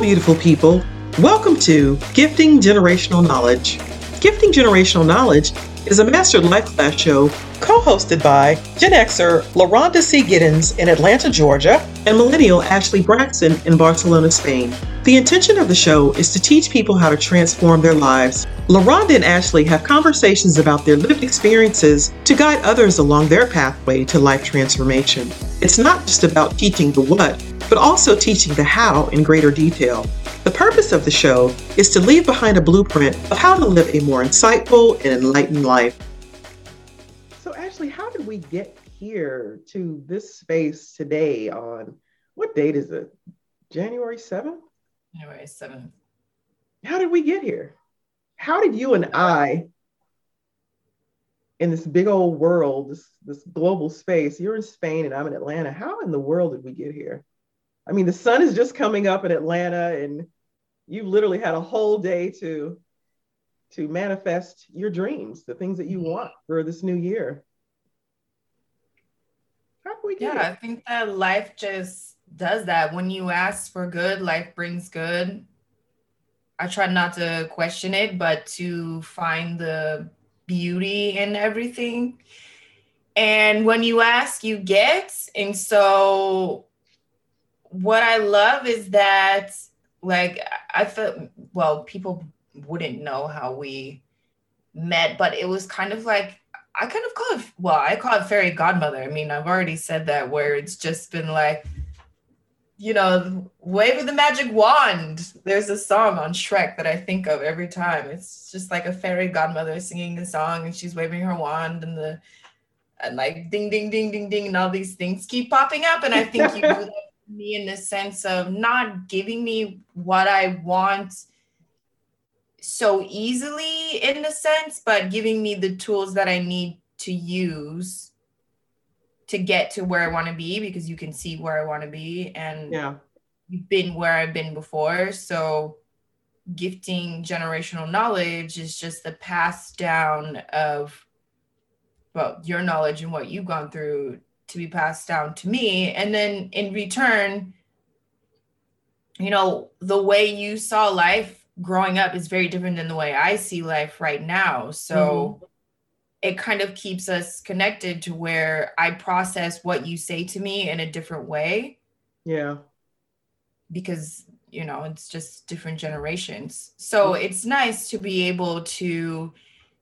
beautiful people. Welcome to Gifting Generational Knowledge. Gifting Generational Knowledge is a mastered life class show co-hosted by Gen Xer Loronda C. Giddens in Atlanta, Georgia, and Millennial Ashlee Braxton in Barcelona, Spain. The intention of the show is to teach people how to transform their lives. Loronda and Ashlee have conversations about their lived experiences to guide others along their pathway to life transformation. It's not just about teaching the what, but also teaching the how in greater detail. The purpose of the show is to leave behind a blueprint of how to live a more insightful and enlightened life. So, Ashlee, how did we get here to this space today on what date is it? January 7th? January 7th. How did we get here? How did you and I, in this big old world, this, this global space, you're in Spain and I'm in Atlanta, how in the world did we get here? I mean, the sun is just coming up in Atlanta, and you literally had a whole day to to manifest your dreams, the things that you mm-hmm. want for this new year. We yeah, it? I think that life just does that. When you ask for good, life brings good. I try not to question it, but to find the beauty in everything. And when you ask, you get. And so what I love is that like I felt well, people wouldn't know how we met, but it was kind of like I kind of call it well, I call it fairy godmother. I mean, I've already said that where it's just been like, you know, wave of the magic wand. There's a song on Shrek that I think of every time. It's just like a fairy godmother singing a song and she's waving her wand and the and like ding ding ding ding ding and all these things keep popping up. And I think you do that me in the sense of not giving me what I want so easily in the sense, but giving me the tools that I need to use to get to where I want to be because you can see where I want to be and yeah. you've been where I've been before. So gifting generational knowledge is just the pass down of well your knowledge and what you've gone through to be passed down to me. And then in return, you know, the way you saw life growing up is very different than the way I see life right now. So mm-hmm. it kind of keeps us connected to where I process what you say to me in a different way. Yeah. Because, you know, it's just different generations. So mm-hmm. it's nice to be able to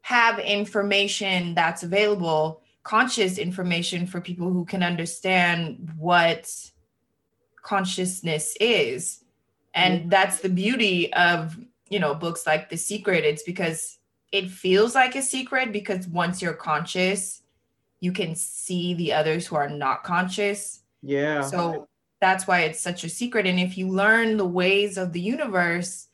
have information that's available conscious information for people who can understand what consciousness is. And mm-hmm. that's the beauty of you know books like the secret. It's because it feels like a secret because once you're conscious you can see the others who are not conscious. Yeah. So that's why it's such a secret. And if you learn the ways of the universe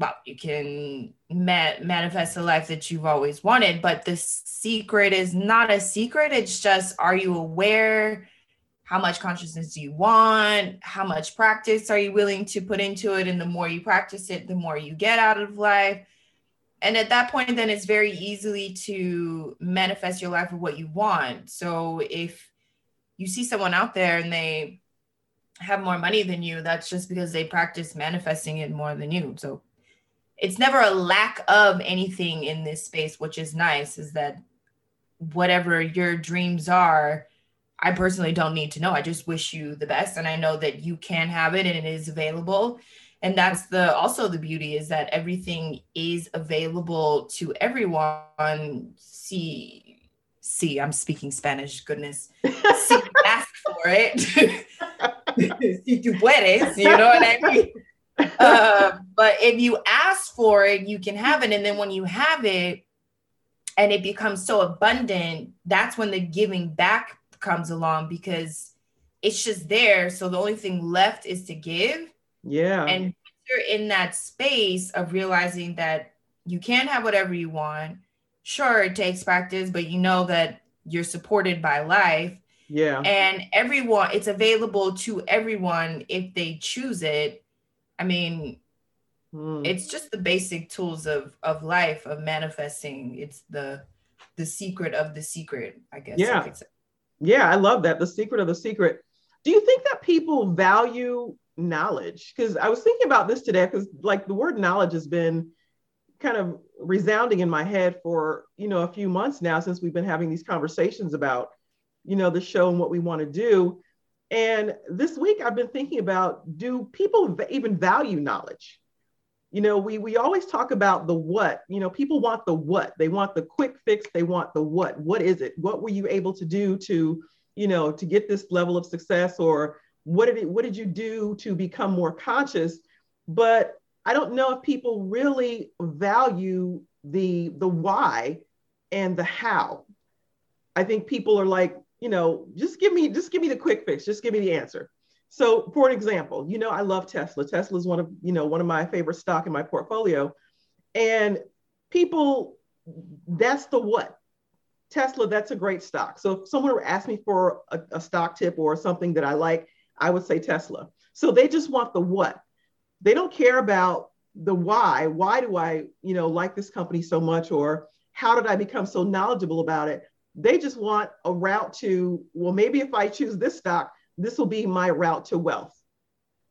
well, you can ma- manifest the life that you've always wanted. But the secret is not a secret. It's just, are you aware? How much consciousness do you want? How much practice are you willing to put into it? And the more you practice it, the more you get out of life. And at that point, then it's very easily to manifest your life of what you want. So if you see someone out there and they have more money than you, that's just because they practice manifesting it more than you. So it's never a lack of anything in this space, which is nice, is that whatever your dreams are, I personally don't need to know. I just wish you the best. And I know that you can have it and it is available. And that's the also the beauty is that everything is available to everyone. See, see, I'm speaking Spanish, goodness. See, ask for it. si tú puedes, you know what I mean? Uh, but if you ask for it, you can have it. And then when you have it and it becomes so abundant, that's when the giving back comes along because it's just there. So the only thing left is to give. Yeah. And you're in that space of realizing that you can have whatever you want. Sure, it takes practice, but you know that you're supported by life. Yeah. And everyone, it's available to everyone if they choose it. I mean, mm. it's just the basic tools of of life of manifesting. It's the the secret of the secret, I guess. Yeah. I yeah, I love that. The secret of the secret. Do you think that people value knowledge because I was thinking about this today because like the word knowledge has been kind of resounding in my head for you know a few months now since we've been having these conversations about you know the show and what we want to do and this week i've been thinking about do people even value knowledge? You know we we always talk about the what. You know people want the what. They want the quick fix. They want the what. What is it? What were you able to do to you know to get this level of success? Or what did it what did you do to become more conscious? But i don't know if people really value the the why and the how. I think people are like you know just give me just give me the quick fix just give me the answer so for an example you know i love tesla tesla is one of you know one of my favorite stock in my portfolio and people that's the what tesla that's a great stock so if someone were ask me for a, a stock tip or something that i like I would say Tesla. So they just want the what. They don't care about the why. Why do I, you know, like this company so much or how did I become so knowledgeable about it? They just want a route to, well, maybe if I choose this stock, this will be my route to wealth.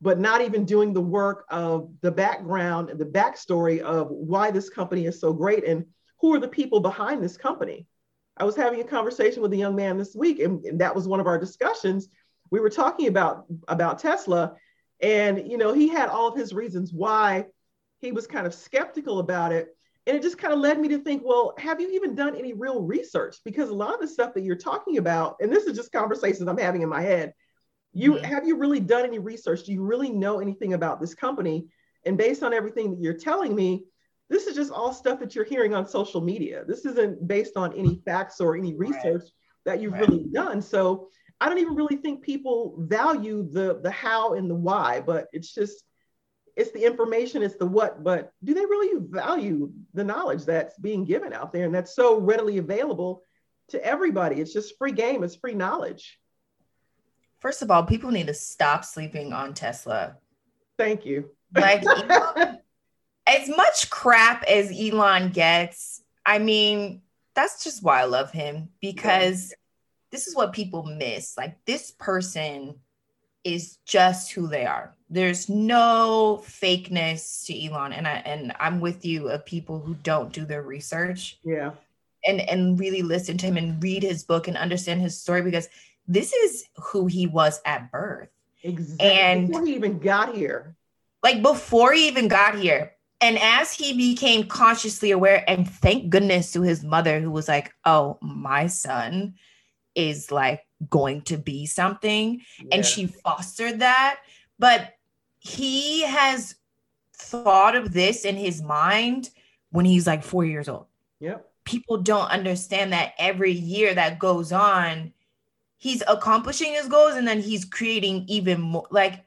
But not even doing the work of the background and the backstory of why this company is so great and who are the people behind this company. I was having a conversation with a young man this week, and, and that was one of our discussions we were talking about about Tesla, and you know he had all of his reasons why he was kind of skeptical about it. And it just kind of led me to think, well, have you even done any real research? Because a lot of the stuff that you're talking about, and this is just conversations I'm having in my head, you mm-hmm. have you really done any research? Do you really know anything about this company? And based on everything that you're telling me, this is just all stuff that you're hearing on social media. This isn't based on any facts or any research right. that you've right. really done. So I don't even really think people value the the how and the why, but it's just it's the information, it's the what, but do they really value the knowledge that's being given out there and that's so readily available to everybody? It's just free game, it's free knowledge. First of all, people need to stop sleeping on Tesla. Thank you. Like as much crap as Elon gets, I mean, that's just why I love him because this is what people miss. Like this person is just who they are. There's no fakeness to Elon. And I and I'm with you of people who don't do their research. Yeah. And and really listen to him and read his book and understand his story because this is who he was at birth. Exactly. And before he even got here. Like before he even got here. And as he became consciously aware, and thank goodness to his mother, who was like, Oh, my son is like going to be something yeah. and she fostered that but he has thought of this in his mind when he's like 4 years old yep people don't understand that every year that goes on he's accomplishing his goals and then he's creating even more like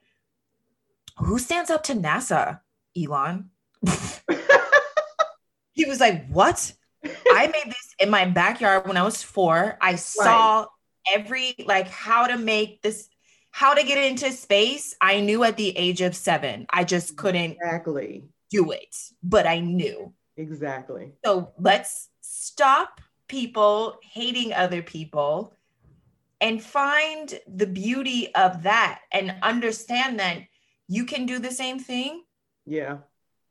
who stands up to NASA Elon he was like what I made this in my backyard when I was four. I saw right. every like how to make this, how to get into space. I knew at the age of seven. I just couldn't exactly do it, but I knew. Exactly. So let's stop people hating other people and find the beauty of that and understand that you can do the same thing. Yeah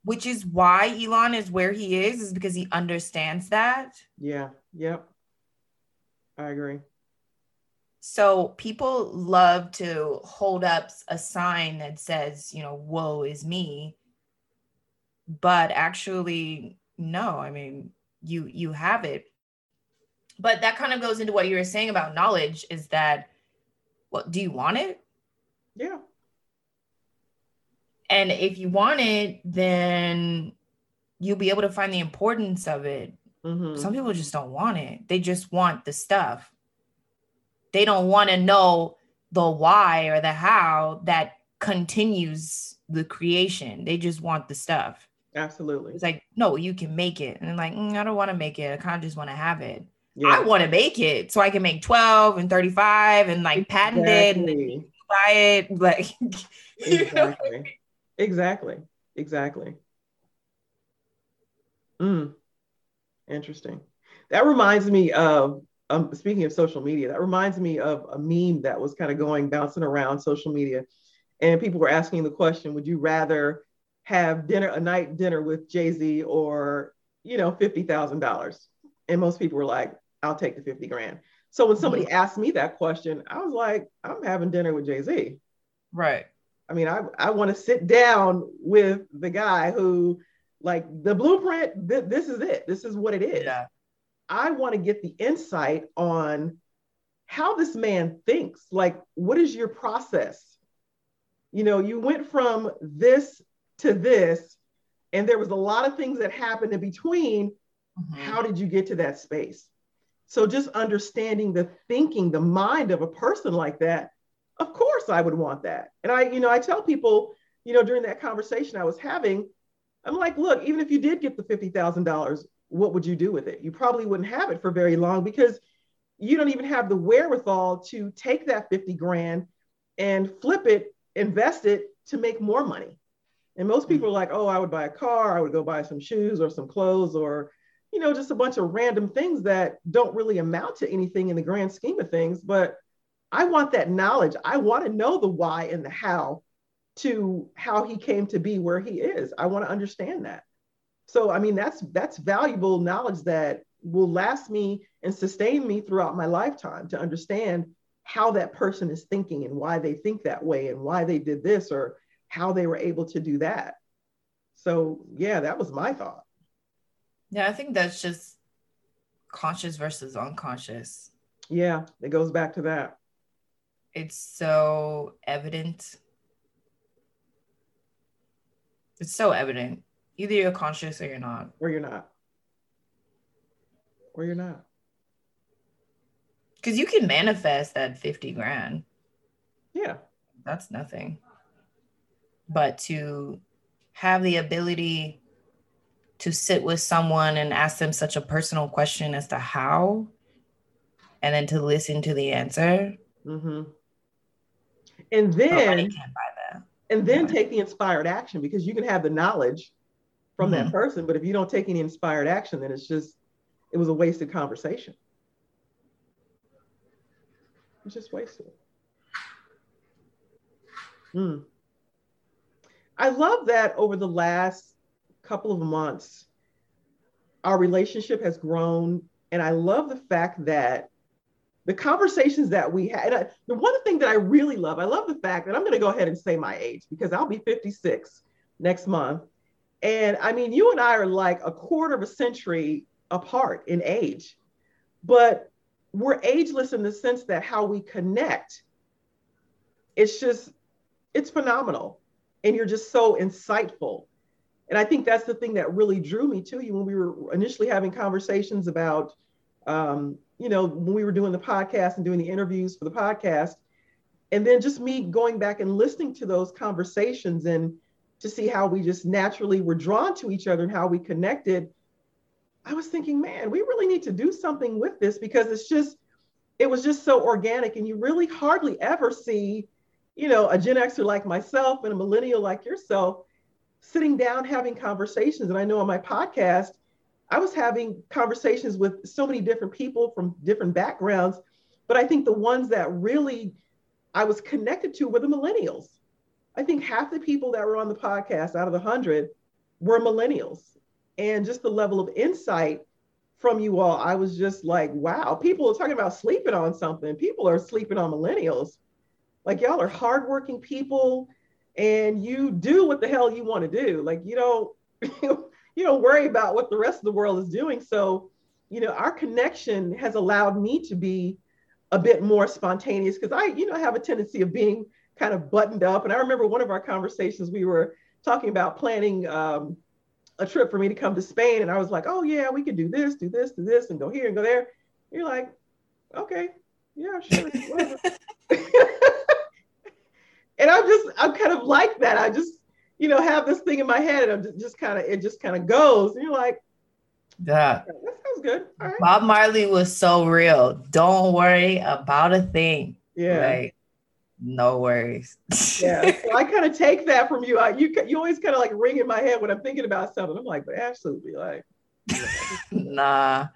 which is why Elon is where he is, is because he understands that. Yeah. Yep. I agree. So people love to hold up a sign that says, you know, woe is me. But actually, no, I mean, you you have it. But that kind of goes into what you were saying about knowledge is that what well, do you want it? Yeah. And if you want it, then you'll be able to find the importance of it. Mm-hmm. Some people just don't want it. They just want the stuff. They don't want to know the why or the how that continues the creation. They just want the stuff. Absolutely. It's like, no, you can make it. And like, mm, I don't want to make it. I kind of just want to have it. Yeah. I want to make it so I can make 12 and 35 and like patent exactly. it and buy it. Like, exactly. Exactly. Exactly. Mm. Interesting. That reminds me of um, speaking of social media, that reminds me of a meme that was kind of going bouncing around social media. and people were asking the question, would you rather have dinner a night dinner with Jay-Z or, you know, $50,000? And most people were like, I'll take the 50 grand. So when somebody mm-hmm. asked me that question, I was like, I'm having dinner with Jay-Z. Right. I mean, I, I want to sit down with the guy who, like, the blueprint, th- this is it. This is what it is. Yeah. I want to get the insight on how this man thinks. Like, what is your process? You know, you went from this to this, and there was a lot of things that happened in between. Mm-hmm. How did you get to that space? So, just understanding the thinking, the mind of a person like that of course I would want that. And I, you know, I tell people, you know, during that conversation I was having, I'm like, look, even if you did get the $50,000, what would you do with it? You probably wouldn't have it for very long because you don't even have the wherewithal to take that 50 grand and flip it, invest it to make more money. And most people are like, oh, I would buy a car, I would go buy some shoes or some clothes or, you know, just a bunch of random things that don't really amount to anything in the grand scheme of things. But I want that knowledge. I want to know the why and the how to how he came to be where he is. I want to understand that. So I mean that's that's valuable knowledge that will last me and sustain me throughout my lifetime to understand how that person is thinking and why they think that way and why they did this or how they were able to do that. So yeah, that was my thought. Yeah, I think that's just conscious versus unconscious. Yeah, it goes back to that it's so evident. It's so evident. Either you're conscious or you're not. Or you're not. Or you're not. Because you can manifest that 50 grand. Yeah. That's nothing. But to have the ability to sit with someone and ask them such a personal question as to how, and then to listen to the answer. Mm-hmm and then and then take the inspired action because you can have the knowledge from mm-hmm. that person but if you don't take any inspired action then it's just it was a wasted conversation it's just wasted mm. i love that over the last couple of months our relationship has grown and i love the fact that the conversations that we had. I, the one thing that I really love, I love the fact that I'm going to go ahead and say my age because I'll be 56 next month. And I mean, you and I are like a quarter of a century apart in age, but we're ageless in the sense that how we connect, it's just, it's phenomenal. And you're just so insightful. And I think that's the thing that really drew me to you when we were initially having conversations about um, you know, when we were doing the podcast and doing the interviews for the podcast. And then just me going back and listening to those conversations and to see how we just naturally were drawn to each other and how we connected. I was thinking, man, we really need to do something with this because it's just, it was just so organic. And you really hardly ever see, you know, a Gen Xer like myself and a millennial like yourself sitting down having conversations. And I know on my podcast, I was having conversations with so many different people from different backgrounds, but I think the ones that really I was connected to were the millennials. I think half the people that were on the podcast out of the hundred were millennials. And just the level of insight from you all, I was just like, wow, people are talking about sleeping on something. People are sleeping on millennials. Like y'all are hardworking people and you do what the hell you want to do. Like you don't you don't worry about what the rest of the world is doing. So, you know, our connection has allowed me to be a bit more spontaneous because I, you know, have a tendency of being kind of buttoned up. And I remember one of our conversations, we were talking about planning um, a trip for me to come to Spain. And I was like, oh, yeah, we could do this, do this, do this, and go here and go there. You're like, okay, yeah, sure. and I'm just, I'm kind of like that. I just, you know, have this thing in my head and I'm just kind of, it just kind of goes. And you're like, yeah, that sounds good. Bob Marley was so real. Don't worry about a thing. Yeah. Like, no worries. yeah. So I kind of take that from you. I, you, you always kind of like ring in my head when I'm thinking about something. I'm like, but absolutely, like, nah,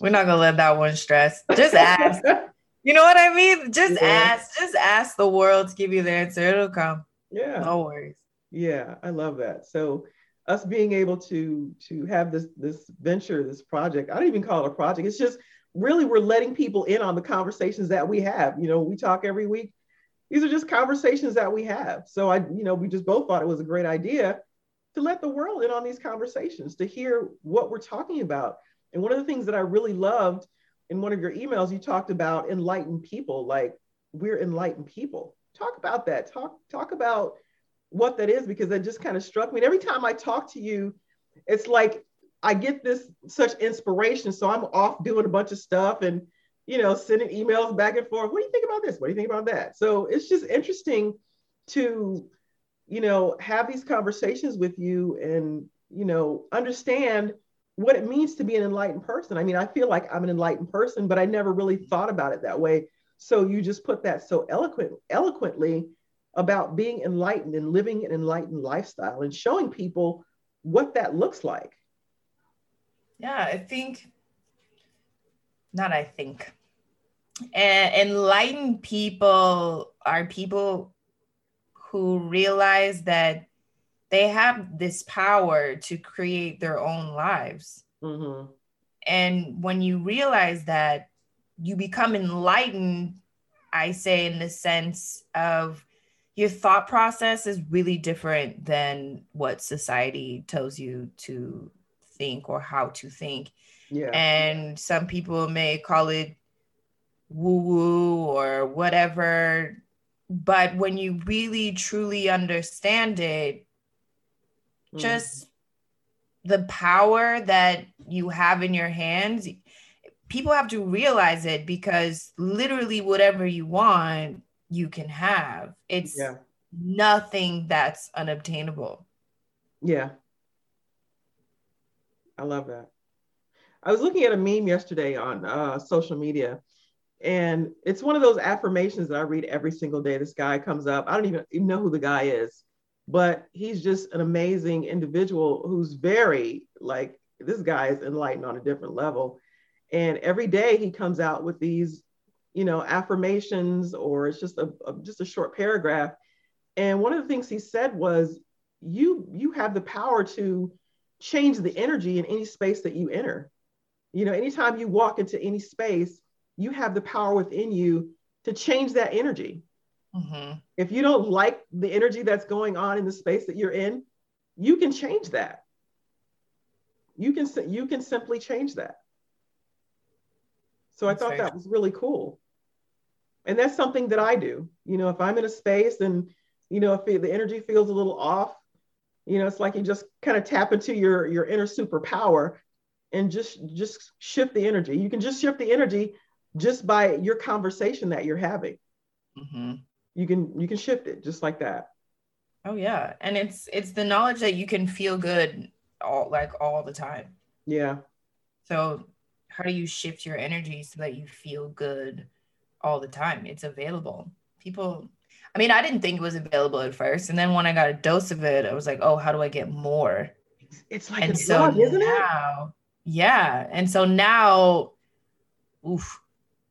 we're not gonna let that one stress. Just ask. You know what I mean? Just yeah. ask, just ask the world to give you the answer. It'll come. Yeah. No worries. Yeah, I love that. So us being able to to have this this venture, this project, I don't even call it a project. It's just really we're letting people in on the conversations that we have. You know, we talk every week. These are just conversations that we have. So I, you know, we just both thought it was a great idea to let the world in on these conversations, to hear what we're talking about. And one of the things that I really loved in one of your emails, you talked about enlightened people, like we're enlightened people. Talk about that. Talk talk about what that is because that just kind of struck me. And every time I talk to you, it's like I get this such inspiration. So I'm off doing a bunch of stuff and you know sending emails back and forth. What do you think about this? What do you think about that? So it's just interesting to you know have these conversations with you and you know understand what it means to be an enlightened person. I mean, I feel like I'm an enlightened person, but I never really thought about it that way. So you just put that so eloquent eloquently about being enlightened and living an enlightened lifestyle and showing people what that looks like. Yeah, I think, not I think, enlightened people are people who realize that they have this power to create their own lives. Mm-hmm. And when you realize that, you become enlightened, I say, in the sense of your thought process is really different than what society tells you to think or how to think. Yeah. And some people may call it woo woo or whatever. But when you really truly understand it, mm. just the power that you have in your hands, people have to realize it because literally whatever you want you can have. It's yeah. nothing that's unobtainable. Yeah. I love that. I was looking at a meme yesterday on uh, social media, and it's one of those affirmations that I read every single day. This guy comes up. I don't even, even know who the guy is, but he's just an amazing individual who's very like this guy is enlightened on a different level. And every day he comes out with these you know, affirmations or it's just a, a, just a short paragraph. And one of the things he said was, you you have the power to change the energy in any space that you enter. You know, anytime you walk into any space, you have the power within you to change that energy. Mm-hmm. If you don't like the energy that's going on in the space that you're in, you can change that. You can you can simply change that. So that's I thought that was really cool and that's something that I do. You know, if I'm in a space and you know if the energy feels a little off, you know, it's like you just kind of tap into your your inner superpower and just just shift the energy. You can just shift the energy just by your conversation that you're having. Mm-hmm. You can you can shift it just like that. Oh yeah, and it's it's the knowledge that you can feel good all like all the time. Yeah. So how do you shift your energy so that you feel good all the time. It's available. People, I mean, I didn't think it was available at first. And then when I got a dose of it, I was like, oh, how do I get more? It's like and a so drug, isn't now, it? Yeah. And so now, oof,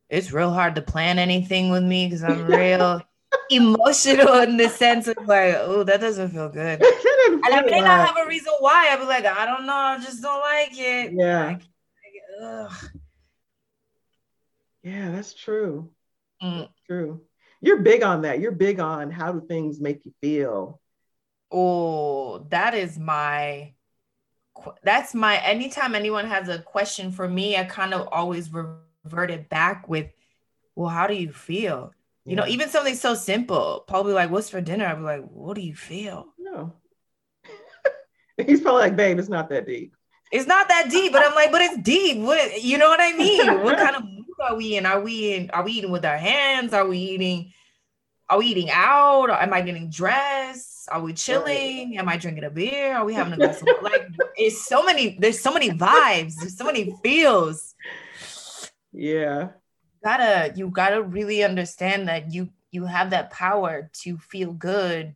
it's real hard to plan anything with me because I'm real emotional in the sense of like, oh, that doesn't feel good. and I may not have a reason why. I'd be like, I don't know, I just don't like it. Yeah. Like, yeah, that's true. Mm. True. You're big on that. You're big on how do things make you feel. Oh, that is my that's my anytime anyone has a question for me, I kind of always revert it back with, well, how do you feel? Yeah. You know, even something so simple, probably like, what's for dinner? I'd be like, what do you feel? No. He's probably like, babe, it's not that deep. It's not that deep, but I'm like, but it's deep. What you know what I mean? What kind of are we in? Are we in? Are we eating with our hands? Are we eating? Are we eating out? Am I getting dressed? Are we chilling? Am I drinking a beer? Are we having a glass of like? It's so many. There's so many vibes. There's so many feels. Yeah. Gotta you gotta really understand that you you have that power to feel good,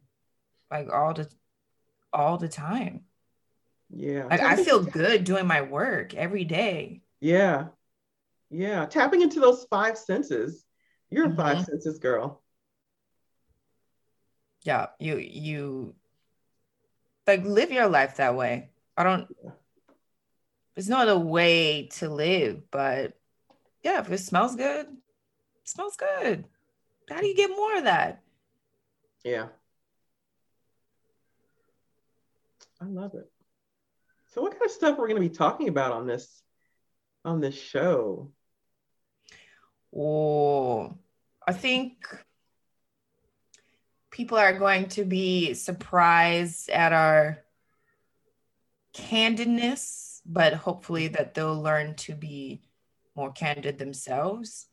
like all the all the time. Yeah. Like I feel good doing my work every day. Yeah. Yeah, tapping into those five senses, You're a mm-hmm. five senses girl. Yeah, you you like live your life that way. I don't there's no other way to live, but yeah, if it smells good, it smells good. How do you get more of that? Yeah. I love it. So what kind of stuff we're going to be talking about on this on this show? Oh, I think people are going to be surprised at our candidness, but hopefully that they'll learn to be more candid themselves.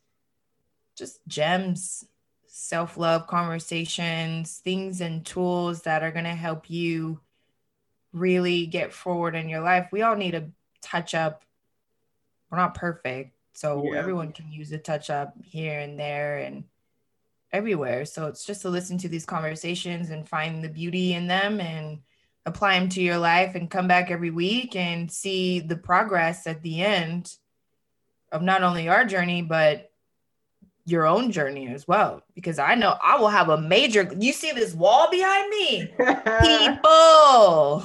Just gems, self love conversations, things and tools that are going to help you really get forward in your life. We all need a touch up. We're not perfect. So yeah. everyone can use a touch up here and there and everywhere. So it's just to listen to these conversations and find the beauty in them and apply them to your life and come back every week and see the progress at the end of not only our journey, but your own journey as well. Because I know I will have a major, you see this wall behind me? People.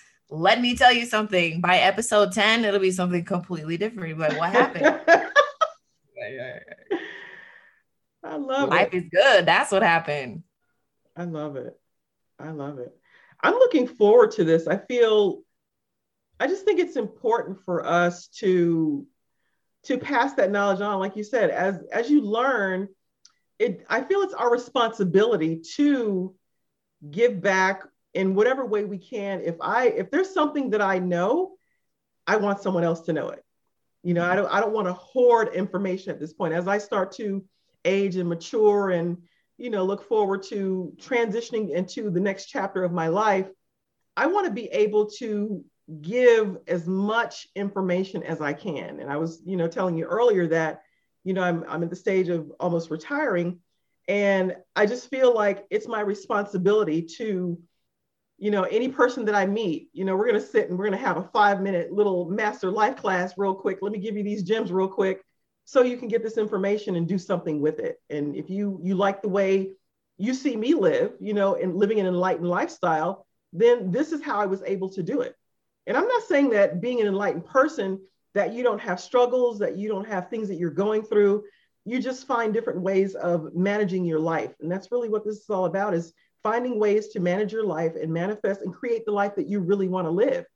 let me tell you something. By episode 10, it'll be something completely different. Like, what happened? I love it. Life it. is good. That's what happened. I love it. I love it. I'm looking forward to this. I feel I just think it's important for us to to pass that knowledge on like you said as as you learn it I feel it's our responsibility to give back in whatever way we can if I if there's something that I know I want someone else to know it. You know, I mm-hmm. don't I don't want to hoard information at this point as I start to age and mature and you know look forward to transitioning into the next chapter of my life i want to be able to give as much information as i can. And i was you know telling you earlier that you know i'm, I'm at the stage of almost retiring and i just feel like it's my responsibility to you know any person that i meet you know we're going to sit and we're going to have a five minute little master life class real quick. Let me give you these gems real quick so you can get this information and do something with it. And if you you like the way you see me live, you know, and living an enlightened lifestyle, then this is how I was able to do it. And I'm not saying that being an enlightened person that you don't have struggles, that you don't have things that you're going through. You just find different ways of managing your life. And that's really what this is all about is finding ways to manage your life and manifest and create the life that you really want to live.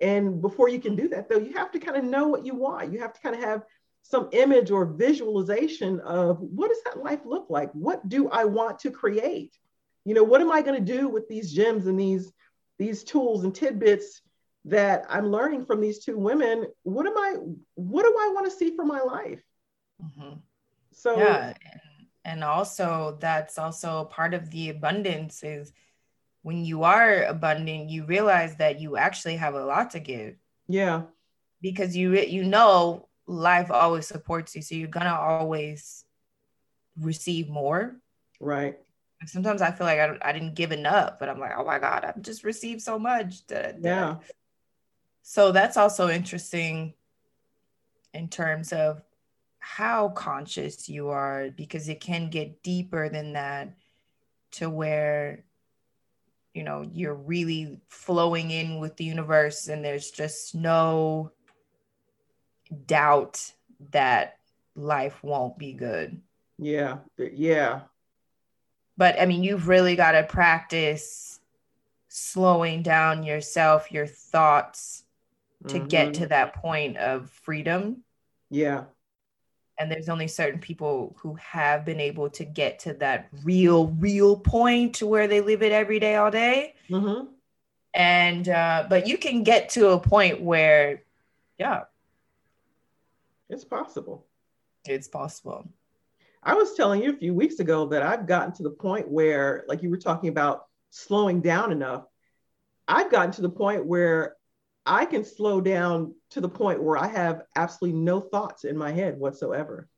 And before you can do that, though, you have to kind of know what you want. You have to kind of have some image or visualization of what does that life look like? What do I want to create? You know, what am I going to do with these gems and these these tools and tidbits that I'm learning from these two women? What am I what do I want to see for my life? Mm-hmm. So yeah, and also that's also part of the abundance is when you are abundant, you realize that you actually have a lot to give. Yeah. Because you you know life always supports you. So you're gonna always receive more. Right. Sometimes I feel like I, I didn't give enough, but I'm like, oh my God, I've just received so much. That, yeah. So that's also interesting in terms of how conscious you are, because it can get deeper than that to where you know you're really flowing in with the universe and there's just no doubt that life won't be good. Yeah. Yeah. But I mean, you've really got to practice slowing down yourself, your thoughts to mm-hmm. get to that point of freedom. Yeah. And there's only certain people who have been able to get to that real, real point where they live it every day, all day. Mm-hmm. And, uh, but you can get to a point where, yeah, it's possible. It's possible. I was telling you a few weeks ago that I've gotten to the point where, like you were talking about slowing down enough, I've gotten to the point where I can slow down to the point where I have absolutely no thoughts in my head whatsoever.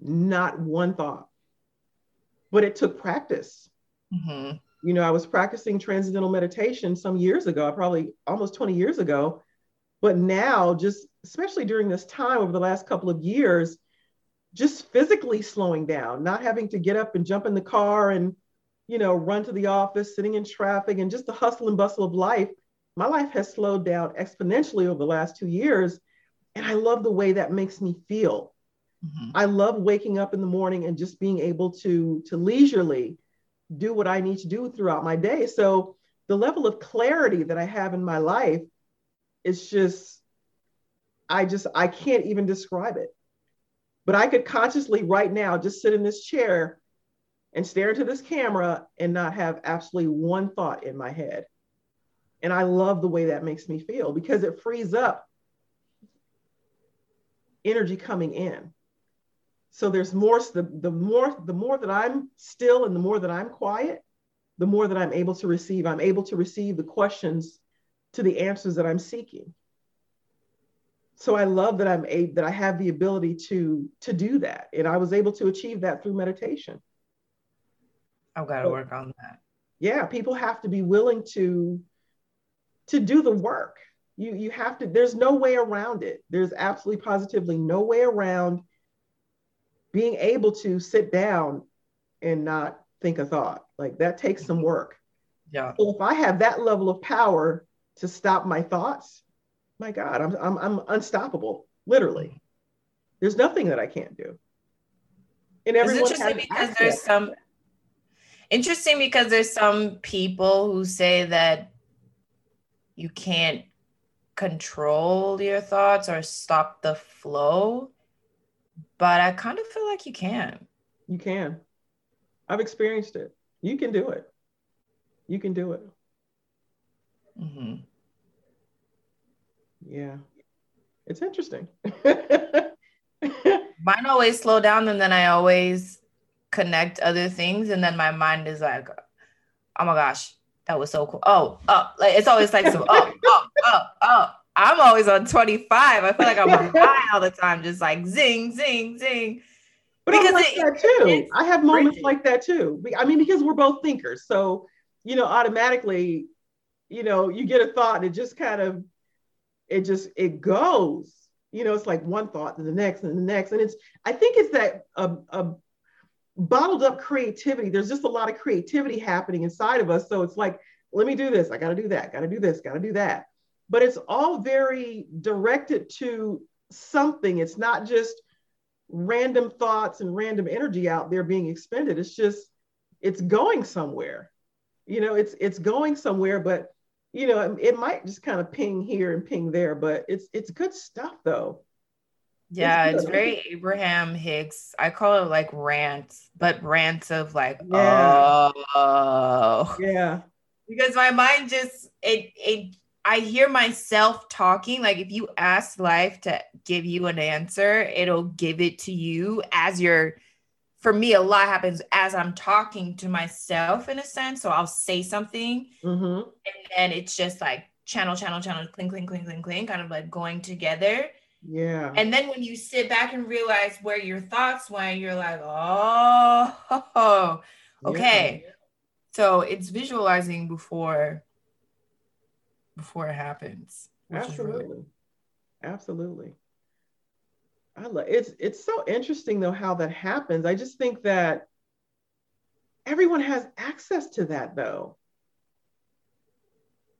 Not one thought. But it took practice. Mm-hmm. You know, I was practicing transcendental meditation some years ago, probably almost 20 years ago. But now, just especially during this time over the last couple of years, just physically slowing down, not having to get up and jump in the car and, you know, run to the office, sitting in traffic, and just the hustle and bustle of life. My life has slowed down exponentially over the last two years. And I love the way that makes me feel. Mm-hmm. I love waking up in the morning and just being able to, to leisurely do what I need to do throughout my day. So the level of clarity that I have in my life is just, I just, I can't even describe it. But I could consciously right now just sit in this chair and stare into this camera and not have absolutely one thought in my head. And I love the way that makes me feel because it frees up energy coming in. So there's more the, the more the more that I'm still and the more that I'm quiet, the more that I'm able to receive. I'm able to receive the questions to the answers that I'm seeking so I love that I'm a that I have the ability to to do that, and I was able to achieve that through meditation. I've got to work on that. Yeah, people have to be willing to to do the work. You you have to. There's no way around it. There's absolutely positively no way around being able to sit down and not think a thought. Like that takes some work. Yeah. So if I have that level of power to stop my thoughts, my God, I'm, I'm, I'm unstoppable, literally. There's nothing that I can't do. And everyone it's interesting because access. there's some interesting because there's some people who say that you can't control your thoughts or stop the flow, but I kind of feel like you can. You can. I've experienced it. You can do it. You can do it. Mm-hmm. Yeah. It's interesting. Mine always slow down and then I always connect other things and then my mind is like, oh my gosh, that was so cool. Oh, oh, like it's always like so, oh, oh, oh, oh. I'm always on 25. I feel like I'm on high all the time, just like zing, zing, zing. But because I'm like it, that too. I have moments like that too. I mean, because we're both thinkers. So, you know, automatically, you know, you get a thought and it just kind of it just it goes you know it's like one thought to the next and the next. And it's i think it's that uh, uh, bottled up creativity. There's just a lot of creativity happening inside of us. So it's like let me do this. I got to do that. Got to do this. Got to do that. But it's all very directed to something. It's not just random thoughts and random energy out there being expended. It's just it's going somewhere. You know it's it's going somewhere but you know, it might just kind of ping here and ping there, but it's it's good stuff though. Yeah, it's, it's very Abraham Hicks. I call it like rants, but rants of like, yeah. oh, yeah. Because my mind just it it I hear myself talking. Like if you ask life to give you an answer, it'll give it to you as you're for me, a lot happens as I'm talking to myself in a sense. So I'll say something mm-hmm. and then it's just like channel, channel, channel, clink, clink, clink, clink, clink, kind of like going together. Yeah. And then when you sit back and realize where your thoughts went, you're like, oh, okay. Yeah. So it's visualizing before before it happens. Absolutely. Really- Absolutely. I love it's it's so interesting though how that happens. I just think that everyone has access to that though.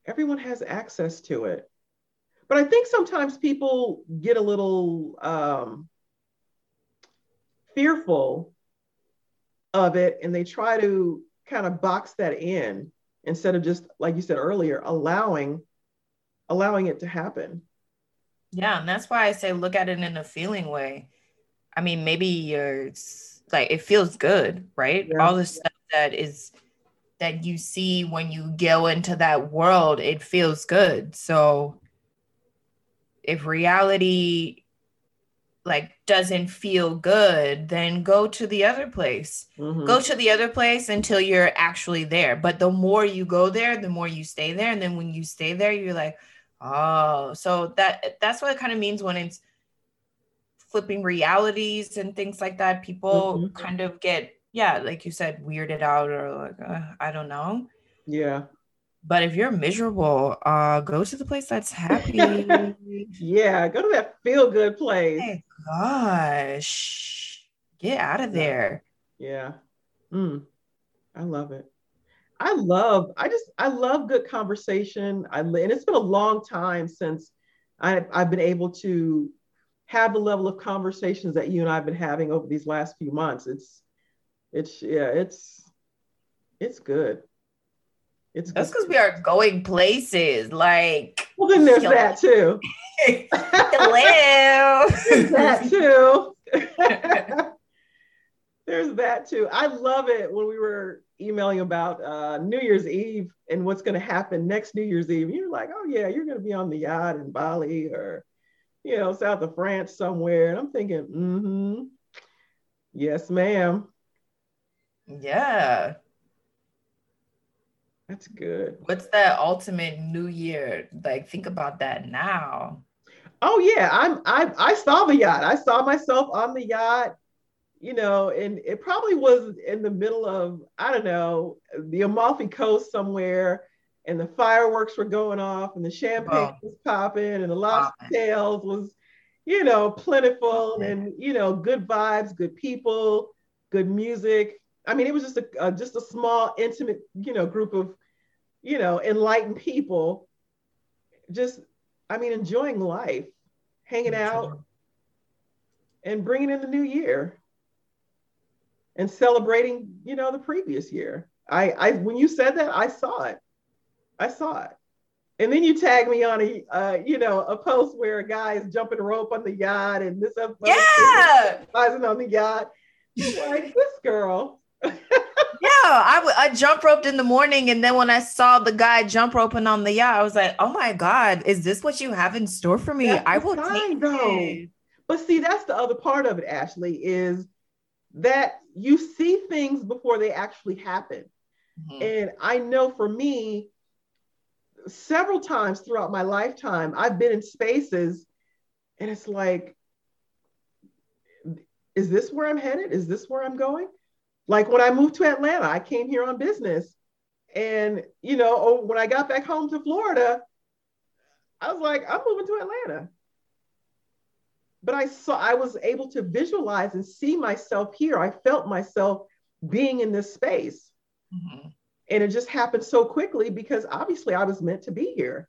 Everyone has access to it. But I think sometimes people get a little um, fearful of it and they try to kind of box that in instead of just like you said earlier allowing allowing it to happen yeah, and that's why I say look at it in a feeling way. I mean, maybe you're like it feels good, right? Yeah. All the stuff that is that you see when you go into that world, it feels good. So if reality like doesn't feel good, then go to the other place. Mm-hmm. Go to the other place until you're actually there. But the more you go there, the more you stay there. And then when you stay there, you're like, Oh, so that that's what it kind of means when it's flipping realities and things like that. People mm-hmm. kind of get, yeah, like you said, weirded out or like uh, I don't know. Yeah. But if you're miserable, uh, go to the place that's happy. yeah, go to that feel good place. gosh. Get out of there. Yeah. Mm. I love it. I love, I just, I love good conversation. I, and it's been a long time since I, I've been able to have the level of conversations that you and I've been having over these last few months. It's, it's, yeah, it's, it's good. It's that's because we are going places. Like, well, then there's that too. Hello. there's that too. there's that too. I love it when we were emailing about uh, New Year's Eve and what's going to happen next New Year's Eve. You're like, oh yeah, you're going to be on the yacht in Bali or, you know, south of France somewhere. And I'm thinking, mm-hmm. Yes, ma'am. Yeah. That's good. What's that ultimate new year? Like think about that now. Oh yeah, I'm I I saw the yacht. I saw myself on the yacht, you know, and it probably was in the middle of, I don't know, the Amalfi Coast somewhere, and the fireworks were going off and the champagne oh. was popping and the lobster tails was, you know, plentiful and you know, good vibes, good people, good music. I mean, it was just a, a just a small, intimate, you know, group of you know, enlightened people just, I mean, enjoying life, hanging out, and bringing in the new year and celebrating, you know, the previous year. I, I, when you said that, I saw it. I saw it. And then you tag me on a, uh, you know, a post where a guy is jumping rope on the yacht and this up, yeah, on the yacht. like this girl. yeah, I, w- I jump roped in the morning, and then when I saw the guy jump roping on the yacht, I was like, "Oh my god, is this what you have in store for me?" That's I will take though. It. But see, that's the other part of it, Ashlee, is that you see things before they actually happen. Mm-hmm. And I know for me, several times throughout my lifetime, I've been in spaces, and it's like, is this where I'm headed? Is this where I'm going? Like when I moved to Atlanta, I came here on business. And, you know, oh, when I got back home to Florida, I was like, I'm moving to Atlanta. But I saw, I was able to visualize and see myself here. I felt myself being in this space. Mm-hmm. And it just happened so quickly because obviously I was meant to be here.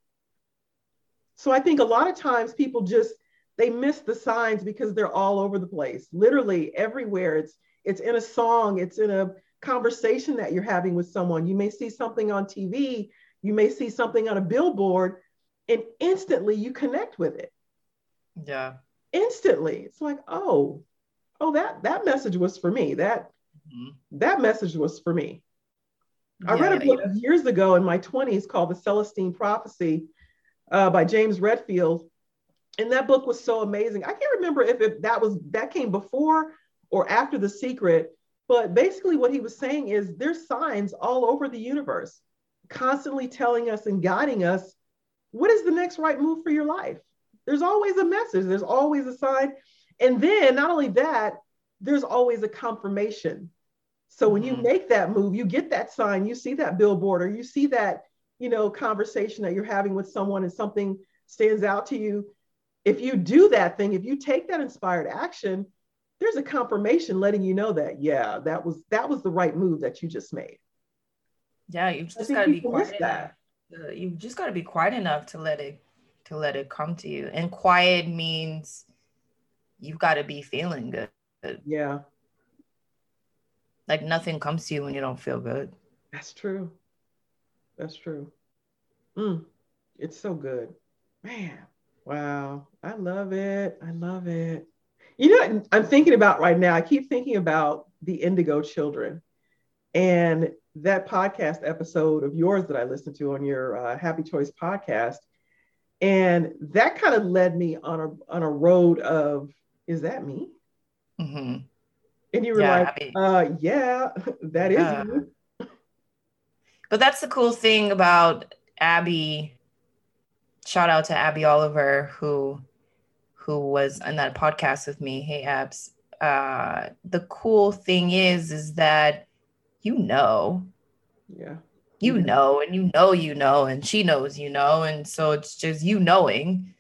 So I think a lot of times people just, they miss the signs because they're all over the place, literally everywhere. It's it's in a song, it's in a conversation that you're having with someone. You may see something on TV, you may see something on a billboard, and instantly you connect with it. Yeah. Instantly. It's like, oh, oh, that that message was for me. That mm-hmm. that message was for me. I read a book yeah. years ago in my 20s called The Celestine Prophecy uh, by James Redfield. And that book was so amazing. I can't remember if, if that was that came before or after the secret. But basically, what he was saying is there's signs all over the universe constantly telling us and guiding us what is the next right move for your life. There's always a message, there's always a sign. And then, not only that, there's always a confirmation. So when you mm-hmm. make that move, you get that sign, you see that billboard, or you see that, you know, conversation that you're having with someone and something stands out to you. If you do that thing, if you take that inspired action, there's a confirmation letting you know that yeah that was that was the right move that you just made yeah you've just got to be quiet enough. you've just got to be quiet enough to let it to let it come to you. And quiet means you've got to be feeling good. Yeah. Like nothing comes to you when you don't feel good. That's true. That's true. Mm, it's so good. Man wow. I love it. I love it. You know, I'm thinking about right now, I keep thinking about the Indigo Children and that podcast episode of yours that I listened to on your uh, Happy Choice podcast. And that kind of led me on a, on a road of, is that me? Mm-hmm. And you were yeah, like, uh, yeah, that is uh, you. But that's the cool thing about Abby. Shout out to Abby Oliver, who who was on that podcast with me, Hey Abs, uh, the cool thing is, is that you know. Yeah. You know, and you know, you know, and she knows, you know. And so it's just you knowing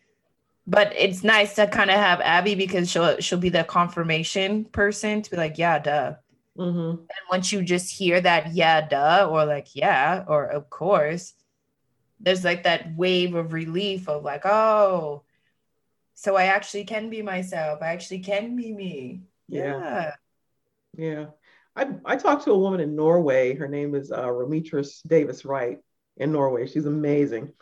but it's nice to kind of have Abby because she'll she'll be the confirmation person to be like, yeah, duh. Mm-hmm. And once you just hear that, yeah, duh, or like, yeah, or of course, there's like that wave of relief of like, oh, so I actually can be myself. I actually can be me. Yeah. Yeah. I, I talked to a woman in Norway. Her name is uh, Remitris Davis Wright in Norway. She's amazing.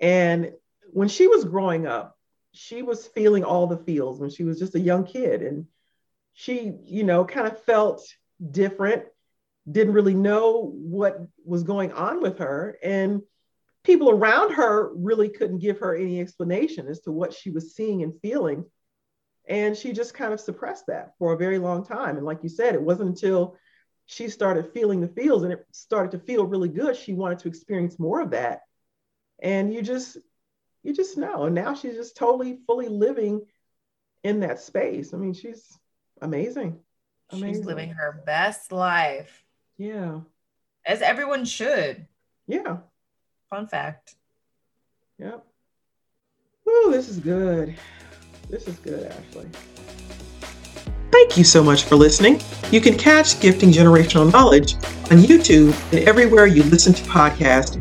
And when she was growing up, she was feeling all the feels when she was just a young kid. And she, you know, kind of felt different, didn't really know what was going on with her. And people around her really couldn't give her any explanation as to what she was seeing and feeling. And she just kind of suppressed that for a very long time. And like you said, it wasn't until she started feeling the feels and it started to feel really good, she wanted to experience more of that. And you just, you just know. And now she's just totally, fully living in that space. I mean, she's amazing. amazing. She's living her best life. Yeah. As everyone should. Yeah. Fun fact. Yep. Ooh, this is good. This is good, Ashlee. Thank you so much for listening. You can catch Gifting Generational Knowledge on YouTube and everywhere you listen to podcasts